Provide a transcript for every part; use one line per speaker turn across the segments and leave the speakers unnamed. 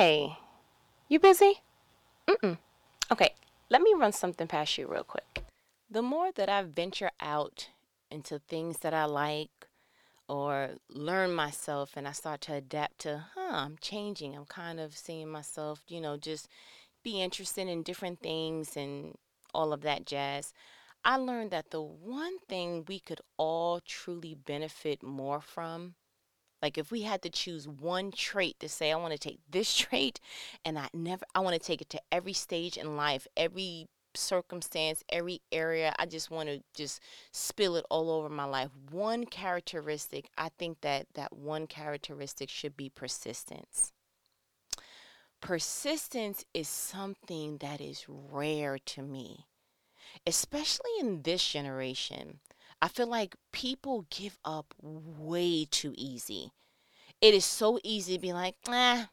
Hey, you busy? Mm-mm. Okay, let me run something past you real quick. The more that I venture out into things that I like or learn myself and I start to adapt to, huh, I'm changing. I'm kind of seeing myself, you know, just be interested in different things and all of that jazz. I learned that the one thing we could all truly benefit more from like if we had to choose one trait to say I want to take this trait and I never I want to take it to every stage in life, every circumstance, every area, I just want to just spill it all over my life. One characteristic, I think that that one characteristic should be persistence. Persistence is something that is rare to me, especially in this generation. I feel like people give up way too easy. It is so easy to be like, eh,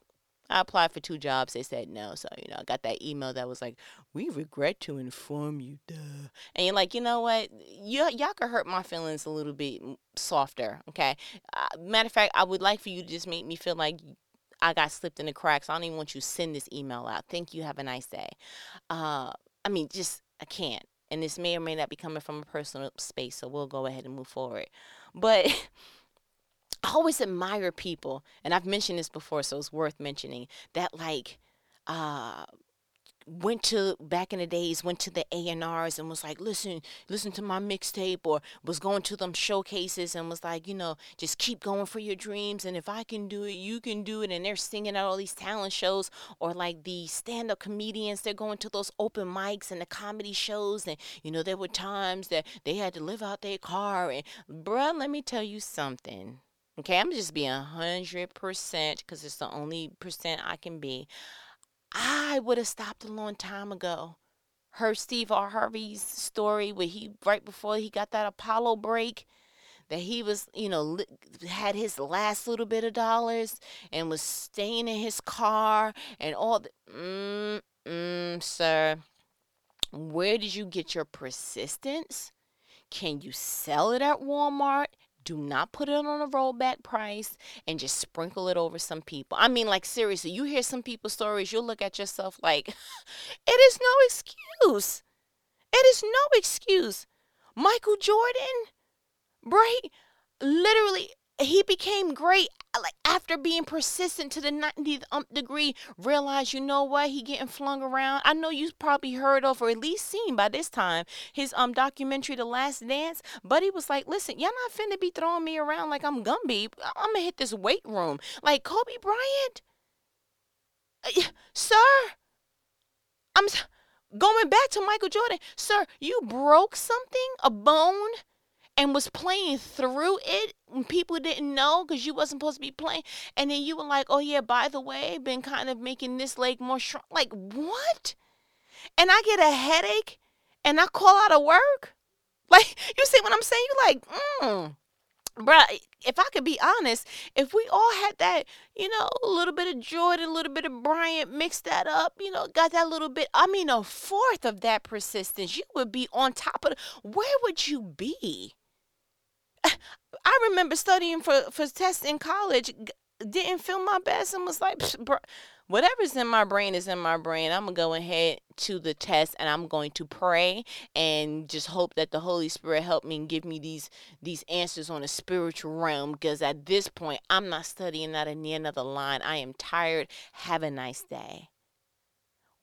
I applied for two jobs. They said no. So, you know, I got that email that was like, we regret to inform you, duh. And you're like, you know what? Y- y'all could hurt my feelings a little bit softer, okay? Uh, matter of fact, I would like for you to just make me feel like I got slipped in the cracks. I don't even want you to send this email out. Thank you. Have a nice day. Uh, I mean, just, I can't and this may or may not be coming from a personal space, so we'll go ahead and move forward. But I always admire people, and I've mentioned this before, so it's worth mentioning that like uh went to back in the days went to the A&Rs and was like listen listen to my mixtape or was going to them showcases and was like you know just keep going for your dreams and if I can do it you can do it and they're singing at all these talent shows or like the stand-up comedians they're going to those open mics and the comedy shows and you know there were times that they had to live out their car and bruh let me tell you something okay I'm just being 100% because it's the only percent I can be I would have stopped a long time ago. Heard Steve R. Harvey's story where he, right before he got that Apollo break, that he was, you know, had his last little bit of dollars and was staying in his car and all the, mm, mm, sir, where did you get your persistence? Can you sell it at Walmart? Do not put it on a rollback price and just sprinkle it over some people. I mean, like, seriously, you hear some people's stories, you'll look at yourself like, it is no excuse. It is no excuse. Michael Jordan, right? Literally, he became great like after being persistent to the 90th um, degree realized you know what? He getting flung around. I know you probably heard of or at least seen by this time his um documentary the last dance but he was like listen y'all not finna be throwing me around like i'm gumby. I'm gonna hit this weight room. Like kobe bryant? Uh, sir? I'm going back to michael jordan. Sir you broke something a bone and was playing through it people didn't know because you wasn't supposed to be playing and then you were like oh yeah by the way been kind of making this leg more strong like what? And i get a headache and i call out of work? Like you see what i'm saying? You like mm. Bruh, if I could be honest, if we all had that, you know, a little bit of Jordan, a little bit of Bryant, mixed that up, you know, got that little bit, I mean, a fourth of that persistence, you would be on top of, the, where would you be? I remember studying for for tests in college, didn't feel my best, and was like, bro, whatever's in my brain is in my brain. I'm gonna go ahead to the test, and I'm going to pray and just hope that the Holy Spirit help me and give me these these answers on a spiritual realm. Because at this point, I'm not studying end of the line. I am tired. Have a nice day.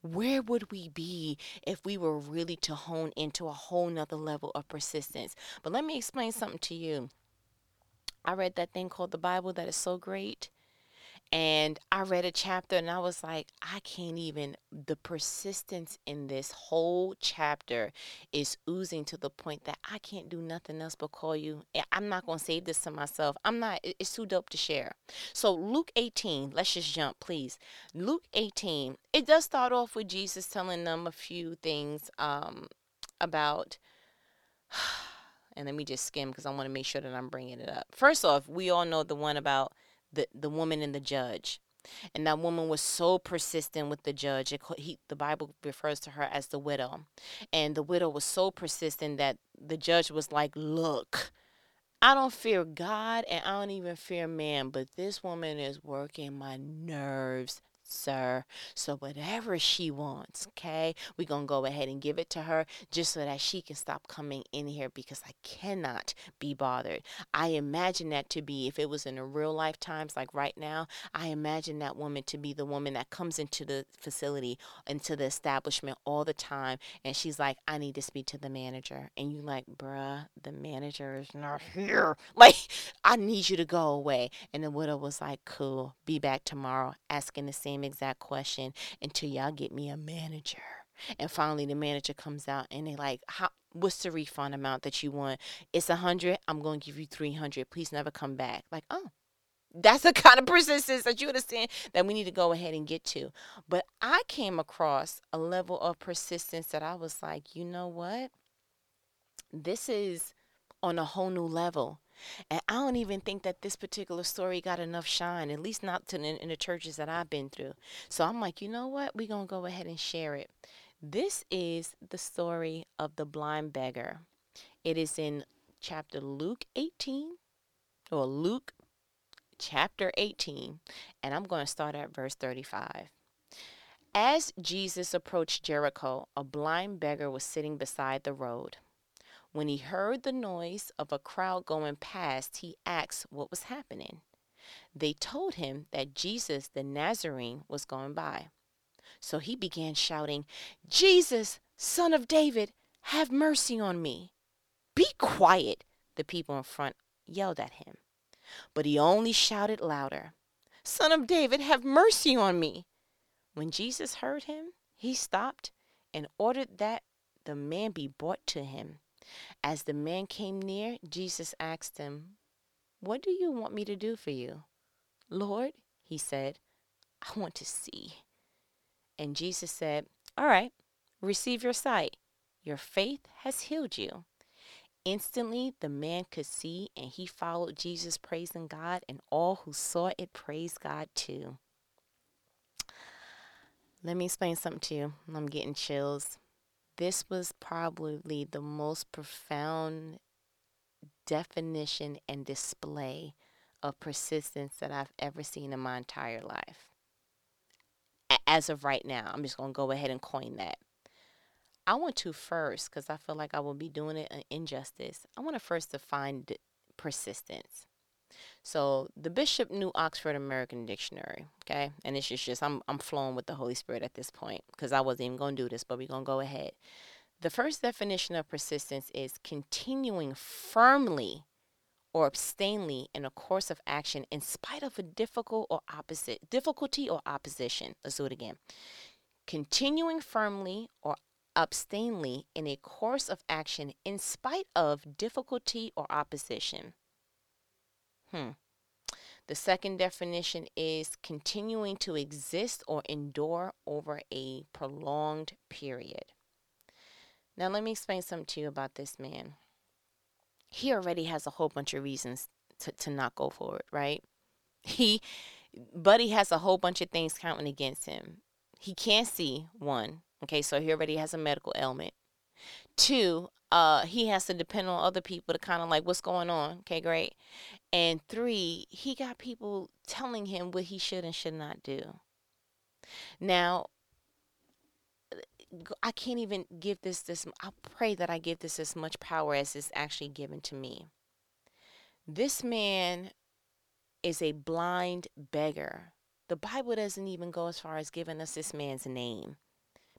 Where would we be if we were really to hone into a whole nother level of persistence? But let me explain something to you. I read that thing called the Bible that is so great. And I read a chapter and I was like, I can't even. The persistence in this whole chapter is oozing to the point that I can't do nothing else but call you. I'm not going to save this to myself. I'm not, it's too dope to share. So, Luke 18, let's just jump, please. Luke 18, it does start off with Jesus telling them a few things um, about. And let me just skim because I want to make sure that I'm bringing it up. First off, we all know the one about the the woman and the judge. And that woman was so persistent with the judge. It, he, the Bible refers to her as the widow. And the widow was so persistent that the judge was like, Look, I don't fear God and I don't even fear man, but this woman is working my nerves sir. So whatever she wants, okay, we're gonna go ahead and give it to her just so that she can stop coming in here because I cannot be bothered. I imagine that to be if it was in a real life times like right now, I imagine that woman to be the woman that comes into the facility, into the establishment all the time and she's like, I need to speak to the manager. And you like, bruh, the manager is not here. Like, I need you to go away. And the widow was like, cool, be back tomorrow, asking the same exact question until y'all get me a manager. And finally, the manager comes out and they like, how, what's the refund amount that you want? It's a hundred. I'm going to give you 300. Please never come back. Like, oh, that's the kind of persistence that you understand that we need to go ahead and get to. But I came across a level of persistence that I was like, you know what? This is on a whole new level. And I don't even think that this particular story got enough shine, at least not to, in, in the churches that I've been through. So I'm like, you know what? We're going to go ahead and share it. This is the story of the blind beggar. It is in chapter Luke 18 or Luke chapter 18, and I'm going to start at verse 35. As Jesus approached Jericho, a blind beggar was sitting beside the road. When he heard the noise of a crowd going past, he asked what was happening. They told him that Jesus the Nazarene was going by. So he began shouting, Jesus, son of David, have mercy on me. Be quiet, the people in front yelled at him. But he only shouted louder, Son of David, have mercy on me. When Jesus heard him, he stopped and ordered that the man be brought to him. As the man came near, Jesus asked him, What do you want me to do for you? Lord, he said, I want to see. And Jesus said, All right, receive your sight. Your faith has healed you. Instantly, the man could see, and he followed Jesus, praising God, and all who saw it praised God too. Let me explain something to you. I'm getting chills. This was probably the most profound definition and display of persistence that I've ever seen in my entire life. As of right now, I'm just going to go ahead and coin that. I want to first, because I feel like I will be doing it an injustice. I want to first define persistence. So the Bishop knew Oxford American Dictionary, okay, and it's just, just I'm I'm flowing with the Holy Spirit at this point because I wasn't even gonna do this, but we're gonna go ahead. The first definition of persistence is continuing firmly or abstainly in a course of action in spite of a difficult or opposite difficulty or opposition. Let's do it again. Continuing firmly or abstainly in a course of action in spite of difficulty or opposition. Hmm. The second definition is continuing to exist or endure over a prolonged period. Now, let me explain something to you about this man. He already has a whole bunch of reasons to, to not go for it, right? He, Buddy has a whole bunch of things counting against him. He can't see, one. Okay, so he already has a medical ailment. Two, uh, he has to depend on other people to kind of like what's going on. Okay, great. And three, he got people telling him what he should and should not do. Now, I can't even give this this. I pray that I give this as much power as is actually given to me. This man is a blind beggar. The Bible doesn't even go as far as giving us this man's name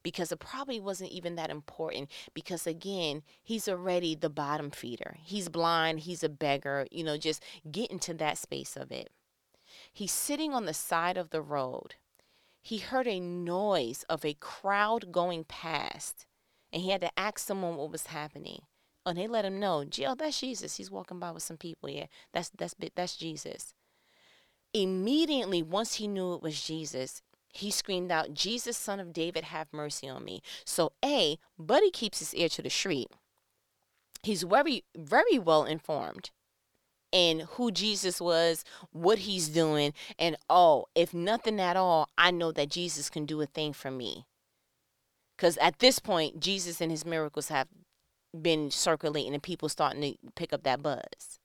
because it probably wasn't even that important because again he's already the bottom feeder. He's blind he's a beggar you know just get into that space of it. He's sitting on the side of the road. He heard a noise of a crowd going past and he had to ask someone what was happening and they let him know oh that's jesus. He's walking by with some people. Yeah that's that's that's jesus. Immediately once he knew it was jesus he screamed out, Jesus, son of David, have mercy on me. So, A, Buddy keeps his ear to the street. He's very, very well informed in who Jesus was, what he's doing, and oh, if nothing at all, I know that Jesus can do a thing for me. Because at this point, Jesus and his miracles have been circulating and people starting to pick up that buzz.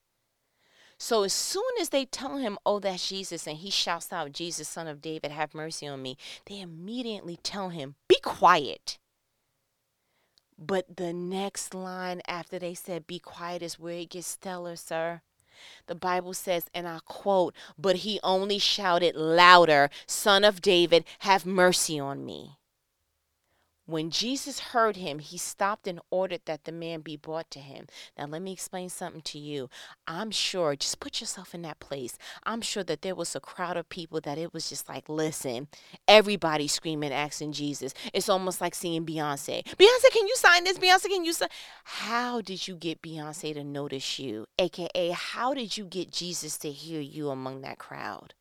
So as soon as they tell him, Oh, that's Jesus, and he shouts out, Jesus, son of David, have mercy on me, they immediately tell him, Be quiet. But the next line after they said, Be quiet, is where it gets stellar, sir. The Bible says, and I quote, But he only shouted louder, Son of David, have mercy on me. When Jesus heard him, he stopped and ordered that the man be brought to him. Now, let me explain something to you. I'm sure, just put yourself in that place. I'm sure that there was a crowd of people that it was just like, listen, everybody screaming, asking Jesus. It's almost like seeing Beyonce. Beyonce, can you sign this? Beyonce, can you sign? How did you get Beyonce to notice you? AKA, how did you get Jesus to hear you among that crowd?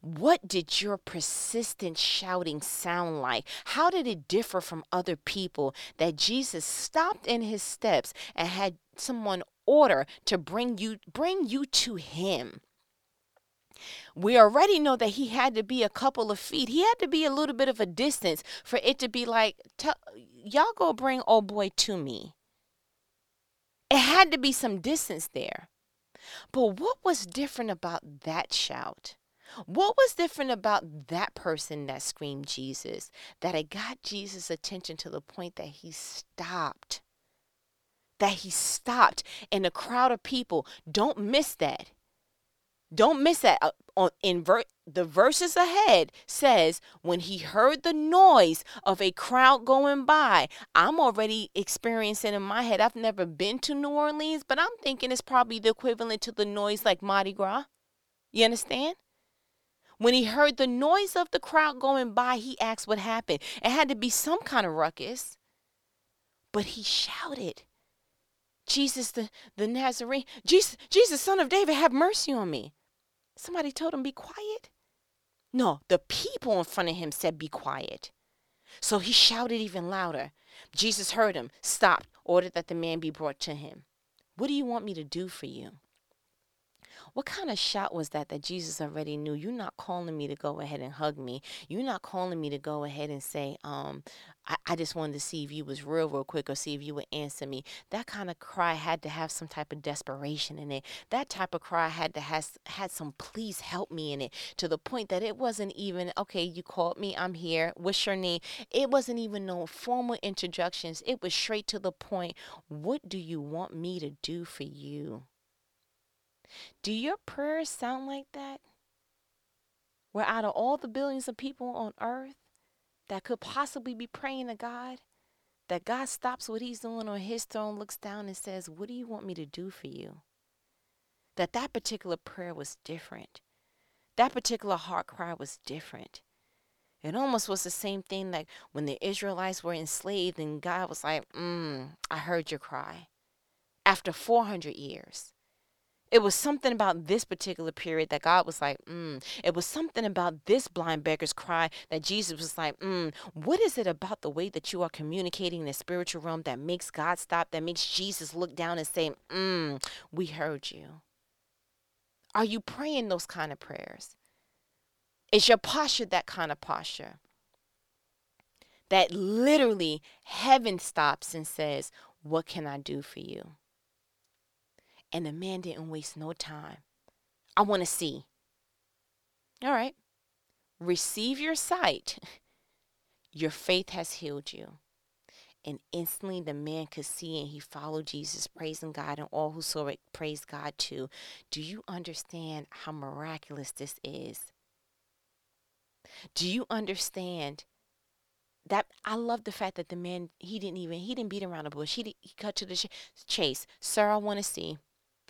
What did your persistent shouting sound like? How did it differ from other people that Jesus stopped in his steps and had someone order to bring you bring you to him? We already know that he had to be a couple of feet. He had to be a little bit of a distance for it to be like, y'all go bring old boy to me. It had to be some distance there. But what was different about that shout? What was different about that person that screamed Jesus that it got Jesus' attention to the point that he stopped? That he stopped in a crowd of people. Don't miss that. Don't miss that. Uh, on in ver- the verses ahead says when he heard the noise of a crowd going by. I'm already experiencing in my head. I've never been to New Orleans, but I'm thinking it's probably the equivalent to the noise like Mardi Gras. You understand? When he heard the noise of the crowd going by, he asked what happened. It had to be some kind of ruckus. But he shouted, Jesus the, the Nazarene, Jesus, Jesus, son of David, have mercy on me. Somebody told him, be quiet. No, the people in front of him said, be quiet. So he shouted even louder. Jesus heard him, stopped, ordered that the man be brought to him. What do you want me to do for you? What kind of shot was that that Jesus already knew? You're not calling me to go ahead and hug me. You're not calling me to go ahead and say, um, I, I just wanted to see if you was real, real quick or see if you would answer me. That kind of cry had to have some type of desperation in it. That type of cry had to have had some please help me in it to the point that it wasn't even, okay, you called me, I'm here. What's your name? It wasn't even no formal introductions. It was straight to the point. What do you want me to do for you? Do your prayers sound like that? Where out of all the billions of people on earth that could possibly be praying to God, that God stops what he's doing on his throne, looks down and says, What do you want me to do for you? That that particular prayer was different. That particular heart cry was different. It almost was the same thing like when the Israelites were enslaved and God was like, mm, I heard your cry. After 400 years. It was something about this particular period that God was like, mm. It was something about this blind beggar's cry that Jesus was like, mm. What is it about the way that you are communicating in the spiritual realm that makes God stop, that makes Jesus look down and say, mm, We heard you? Are you praying those kind of prayers? Is your posture that kind of posture? That literally heaven stops and says, What can I do for you? And the man didn't waste no time. I want to see. All right. Receive your sight. Your faith has healed you. And instantly the man could see and he followed Jesus, praising God, and all who saw it praised God too. Do you understand how miraculous this is? Do you understand that I love the fact that the man he didn't even he didn't beat around the bush. He he cut to the ch- chase. Sir, I want to see.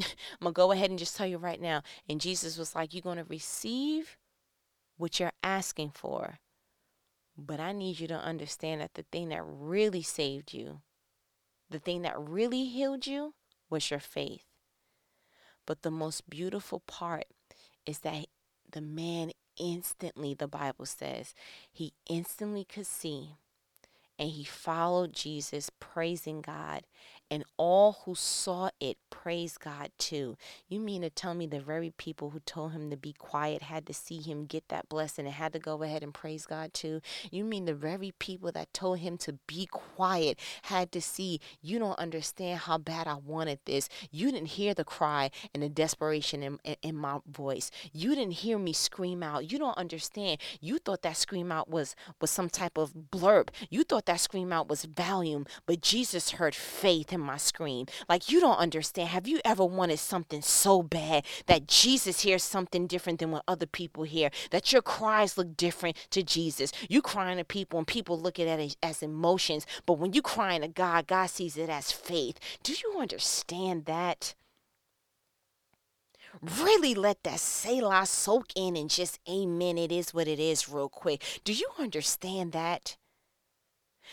I'm going to go ahead and just tell you right now. And Jesus was like, You're going to receive what you're asking for. But I need you to understand that the thing that really saved you, the thing that really healed you, was your faith. But the most beautiful part is that the man instantly, the Bible says, he instantly could see and he followed Jesus, praising God. And all who saw it praised God too. You mean to tell me the very people who told him to be quiet had to see him get that blessing and had to go ahead and praise God too? You mean the very people that told him to be quiet had to see you don't understand how bad I wanted this. You didn't hear the cry and the desperation in, in, in my voice. You didn't hear me scream out. You don't understand. You thought that scream out was was some type of blurb. You thought that scream out was volume, but Jesus heard faith my scream. Like you don't understand. Have you ever wanted something so bad that Jesus hears something different than what other people hear? That your cries look different to Jesus. You crying to people and people look at it as emotions, but when you crying to God, God sees it as faith. Do you understand that? really let that Selah soak in and just amen. It is what it is, real quick. Do you understand that?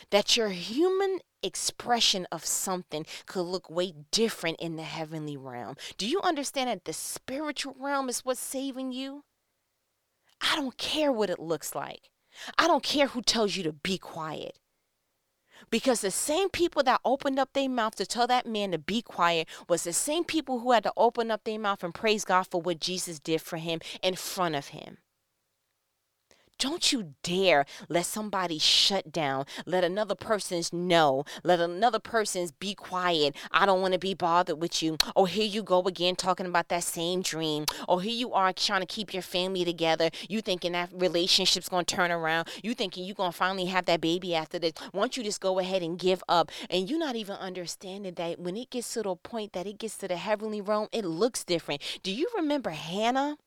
That your human expression of something could look way different in the heavenly realm. Do you understand that the spiritual realm is what's saving you? I don't care what it looks like. I don't care who tells you to be quiet. Because the same people that opened up their mouth to tell that man to be quiet was the same people who had to open up their mouth and praise God for what Jesus did for him in front of him. Don't you dare let somebody shut down. Let another person's know. Let another person's be quiet. I don't want to be bothered with you. Oh, here you go again talking about that same dream. Oh, here you are trying to keep your family together. You thinking that relationship's going to turn around. You thinking you're going to finally have that baby after this. Won't you just go ahead and give up? And you're not even understanding that when it gets to the point that it gets to the heavenly realm, it looks different. Do you remember Hannah?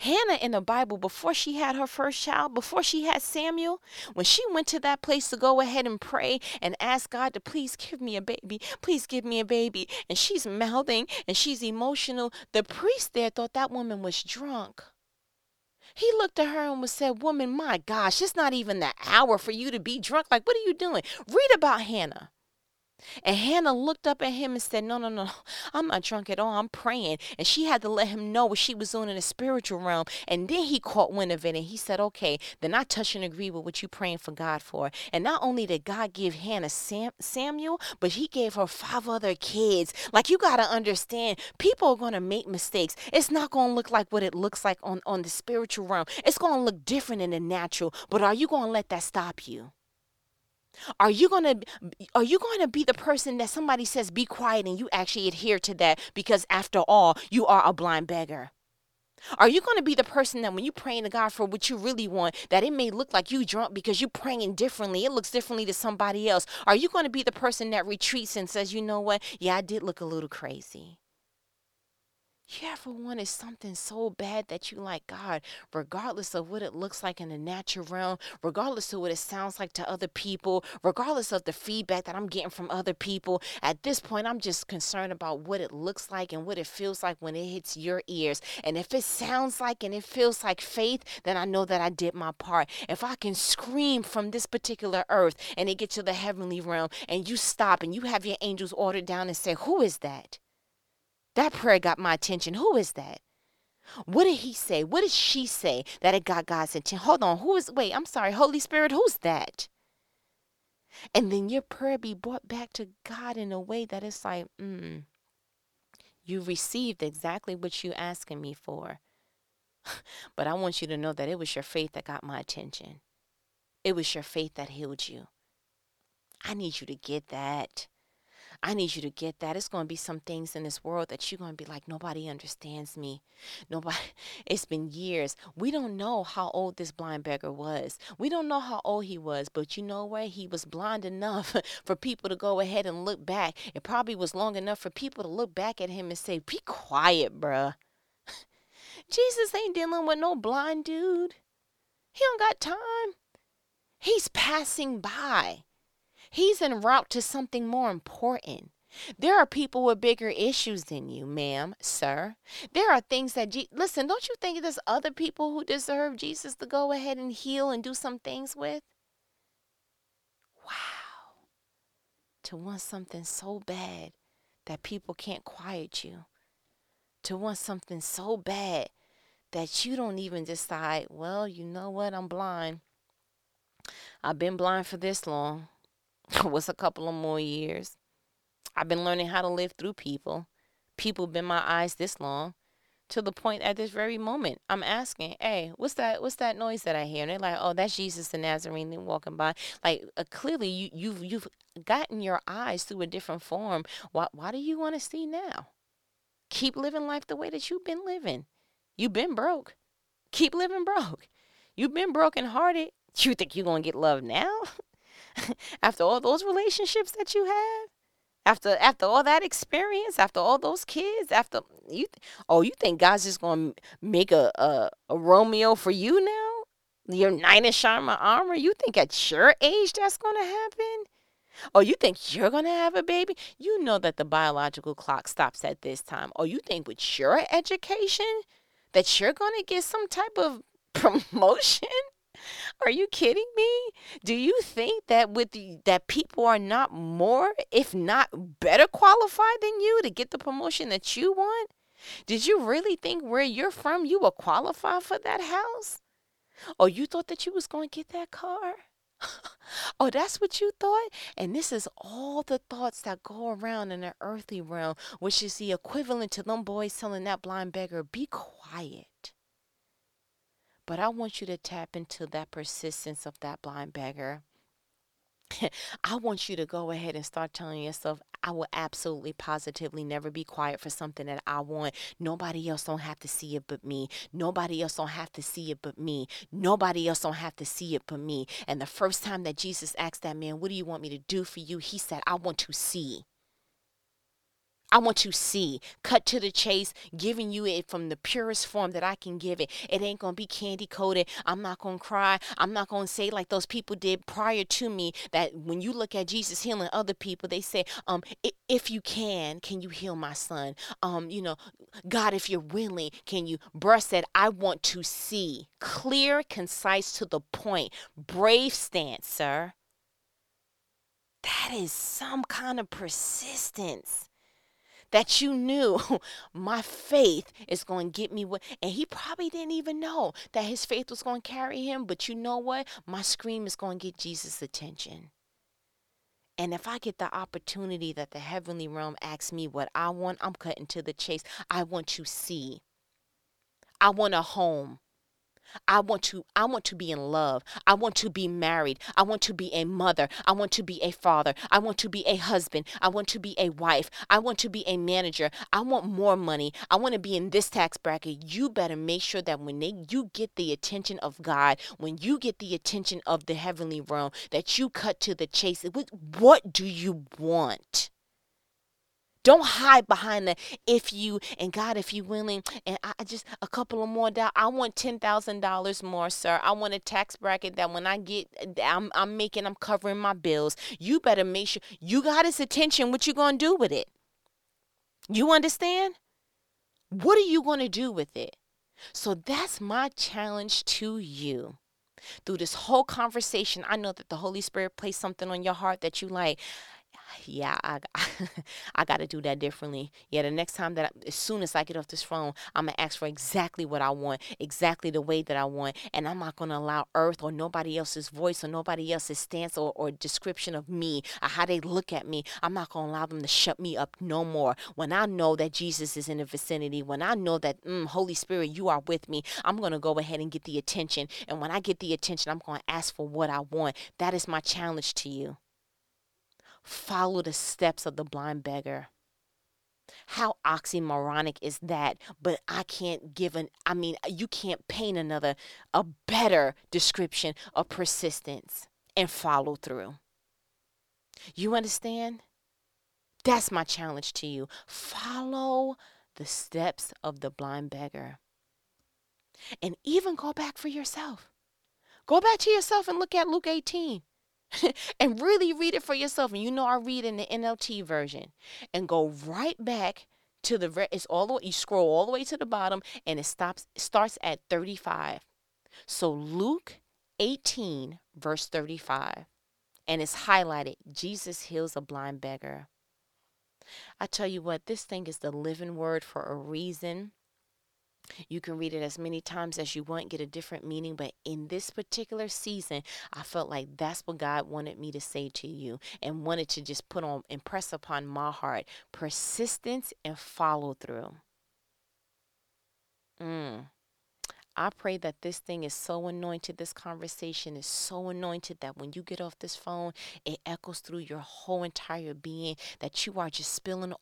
Hannah in the Bible, before she had her first child, before she had Samuel, when she went to that place to go ahead and pray and ask God to please give me a baby, please give me a baby, and she's mouthing and she's emotional, the priest there thought that woman was drunk. He looked at her and was said, Woman, my gosh, it's not even the hour for you to be drunk. Like, what are you doing? Read about Hannah. And Hannah looked up at him and said, No, no, no, I'm not drunk at all. I'm praying. And she had to let him know what she was doing in the spiritual realm. And then he caught wind of it and he said, Okay, then I touch and agree with what you're praying for God for. And not only did God give Hannah Sam- Samuel, but he gave her five other kids. Like, you got to understand, people are going to make mistakes. It's not going to look like what it looks like on, on the spiritual realm, it's going to look different in the natural. But are you going to let that stop you? Are you going to are you going to be the person that somebody says be quiet and you actually adhere to that because after all, you are a blind beggar? Are you going to be the person that when you praying to God for what you really want, that it may look like you drunk because you're praying differently, it looks differently to somebody else? Are you going to be the person that retreats and says, you know what? Yeah, I did look a little crazy. You ever wanted something so bad that you like God, regardless of what it looks like in the natural realm, regardless of what it sounds like to other people, regardless of the feedback that I'm getting from other people? At this point, I'm just concerned about what it looks like and what it feels like when it hits your ears. And if it sounds like and it feels like faith, then I know that I did my part. If I can scream from this particular earth and it gets to the heavenly realm and you stop and you have your angels ordered down and say, Who is that? That prayer got my attention. Who is that? What did he say? What did she say that it got God's attention? Hold on. Who is, wait, I'm sorry. Holy Spirit, who's that? And then your prayer be brought back to God in a way that it's like, mm, you received exactly what you asking me for. but I want you to know that it was your faith that got my attention. It was your faith that healed you. I need you to get that. I need you to get that. It's going to be some things in this world that you're going to be like, nobody understands me. Nobody, it's been years. We don't know how old this blind beggar was. We don't know how old he was, but you know what? He was blind enough for people to go ahead and look back. It probably was long enough for people to look back at him and say, be quiet, bruh. Jesus ain't dealing with no blind dude. He don't got time. He's passing by. He's en route to something more important. There are people with bigger issues than you, ma'am, sir. There are things that, Je- listen, don't you think there's other people who deserve Jesus to go ahead and heal and do some things with? Wow. To want something so bad that people can't quiet you. To want something so bad that you don't even decide, well, you know what, I'm blind. I've been blind for this long. What's a couple of more years? I've been learning how to live through people. People been my eyes this long to the point at this very moment I'm asking, "Hey, what's that? What's that noise that I hear?" And they're like, "Oh, that's Jesus the Nazarene walking by." Like uh, clearly, you you've you've gotten your eyes through a different form. Why why do you want to see now? Keep living life the way that you've been living. You've been broke. Keep living broke. You've been brokenhearted. You think you're gonna get love now? after all those relationships that you have? After after all that experience, after all those kids, after you, oh, you think God's just gonna make a a, a Romeo for you now? Your knight in shining armor. You think at your age that's gonna happen? Oh, you think you're gonna have a baby? You know that the biological clock stops at this time. Oh, you think with your education that you're gonna get some type of promotion? Are you kidding me? Do you think that with the, that people are not more, if not better qualified than you to get the promotion that you want? Did you really think where you're from you were qualify for that house? Or you thought that you was going to get that car? oh, that's what you thought? And this is all the thoughts that go around in the earthly realm, which is the equivalent to them boys telling that blind beggar, be quiet. But I want you to tap into that persistence of that blind beggar. I want you to go ahead and start telling yourself, I will absolutely positively never be quiet for something that I want. Nobody else don't have to see it but me. Nobody else don't have to see it but me. Nobody else don't have to see it but me. And the first time that Jesus asked that man, What do you want me to do for you? He said, I want to see. I want to see, cut to the chase, giving you it from the purest form that I can give it. It ain't to be candy coated. I'm not to cry. I'm not to say like those people did prior to me that when you look at Jesus healing other people, they say, um, if you can, can you heal my son? Um, you know, God, if you're willing, can you brush that? I want to see clear, concise, to the point, brave stance, sir. That is some kind of persistence that you knew my faith is going to get me what and he probably didn't even know that his faith was going to carry him but you know what my scream is going to get jesus attention and if I get the opportunity that the heavenly realm asks me what I want, I'm cutting to the chase. I want to see. I want a home. I want to I want to be in love. I want to be married. I want to be a mother. I want to be a father. I want to be a husband. I want to be a wife. I want to be a manager. I want more money. I want to be in this tax bracket. You better make sure that when they you get the attention of God, when you get the attention of the heavenly realm, that you cut to the chase. What do you want? Don't hide behind the if you and God, if you willing, and I just a couple of more dollars. I want ten thousand dollars more, sir. I want a tax bracket that when I get, I'm I'm making, I'm covering my bills. You better make sure you got his attention. What you gonna do with it? You understand? What are you gonna do with it? So that's my challenge to you through this whole conversation, I know that the Holy Spirit placed something on your heart that you like yeah, I, I got to do that differently. Yeah, the next time that, I, as soon as I get off this phone, I'm going to ask for exactly what I want, exactly the way that I want. And I'm not going to allow earth or nobody else's voice or nobody else's stance or, or description of me or how they look at me. I'm not going to allow them to shut me up no more. When I know that Jesus is in the vicinity, when I know that, mm, Holy Spirit, you are with me, I'm going to go ahead and get the attention. And when I get the attention, I'm going to ask for what I want. That is my challenge to you follow the steps of the blind beggar. How oxymoronic is that? But I can't give an, I mean, you can't paint another, a better description of persistence and follow through. You understand? That's my challenge to you. Follow the steps of the blind beggar. And even go back for yourself. Go back to yourself and look at Luke 18. and really read it for yourself. And you know, I read in the NLT version and go right back to the it's all the way you scroll all the way to the bottom and it stops starts at 35. So Luke 18 verse 35 and it's highlighted Jesus heals a blind beggar. I tell you what, this thing is the living word for a reason. You can read it as many times as you want, get a different meaning, but in this particular season, I felt like that's what God wanted me to say to you and wanted to just put on, impress upon my heart persistence and follow through. Mm. I pray that this thing is so anointed, this conversation is so anointed that when you get off this phone, it echoes through your whole entire being, that you are just spilling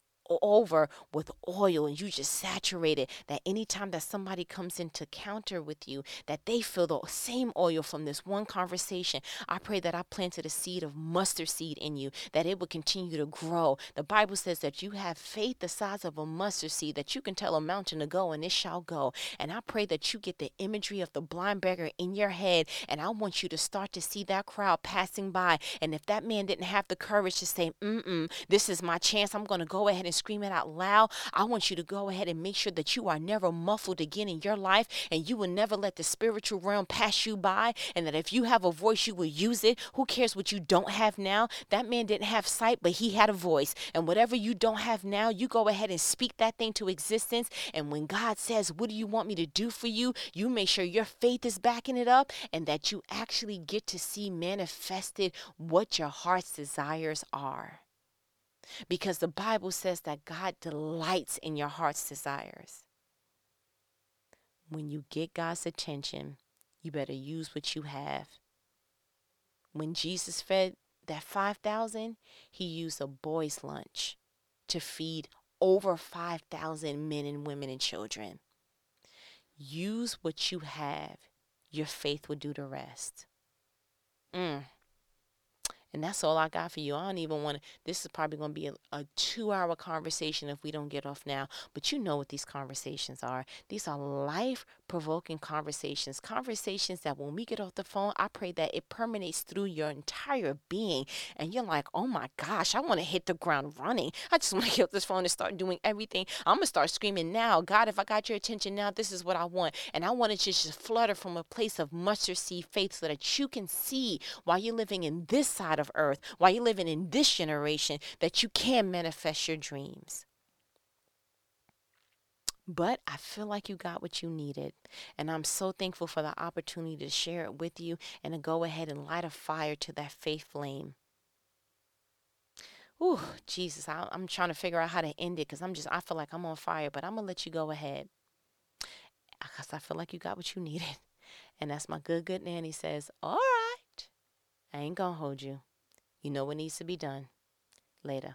over with oil and you just saturate it that anytime that somebody comes into counter with you that they feel the same oil from this one conversation. I pray that i planted a seed of mustard seed in you that it will continue to grow. The bible says that you have faith the size of a mustard seed that you can tell a mountain to go and it shall go. And i pray that you get the imagery of the blind beggar in your head and i want you to start to see that crowd passing by. And if that man didn't have the courage to say mm-mm this is my chance. I'm going to go ahead and scream it out loud. I want you to go ahead and make sure that you are never muffled again in your life and you will never let the spiritual realm pass you by. And that if you have a voice, you will use it. Who cares what you don't have now? That man didn't have sight, but he had a voice. And whatever you don't have now, you go ahead and speak that thing to existence. And when God says, What do you want me to do for you? You make sure your faith is backing it up and that you actually get to see manifested what your heart's desires are because the Bible says that God delights in your heart's desires. When you get God's attention, you better use what you have. When Jesus fed that 5,000, he used a boy's lunch to feed over 5,000 men and women and children. Use what you have, your faith will do the rest. Mm. And that's all I got for you. I don't even want to. This is probably going to be a, a two hour conversation if we don't get off now. But you know what these conversations are. These are life provoking conversations. Conversations that when we get off the phone, I pray that it permeates through your entire being. And you're like, oh my gosh, I want to hit the ground running. I just want to get off this phone and start doing everything. I'm going to start screaming now. God, if I got your attention now, this is what I want. And I want it to just, flutter from a place of mustard seed faith so that you can see while you're living in this side of earth, while you're living in this generation, that you can manifest your dreams. But I feel like you got what you needed. And I'm so thankful for the opportunity to share it with you and to go ahead and light a fire to that faith flame. Ooh, Jesus, I, am trying to figure out how to end it because I'm just, I feel like I'm on fire, but I'm going to let you go ahead because I feel like you got what you needed. And that's my good, good nanny says, All right, I ain't going to hold you. You know what needs to be done. Later.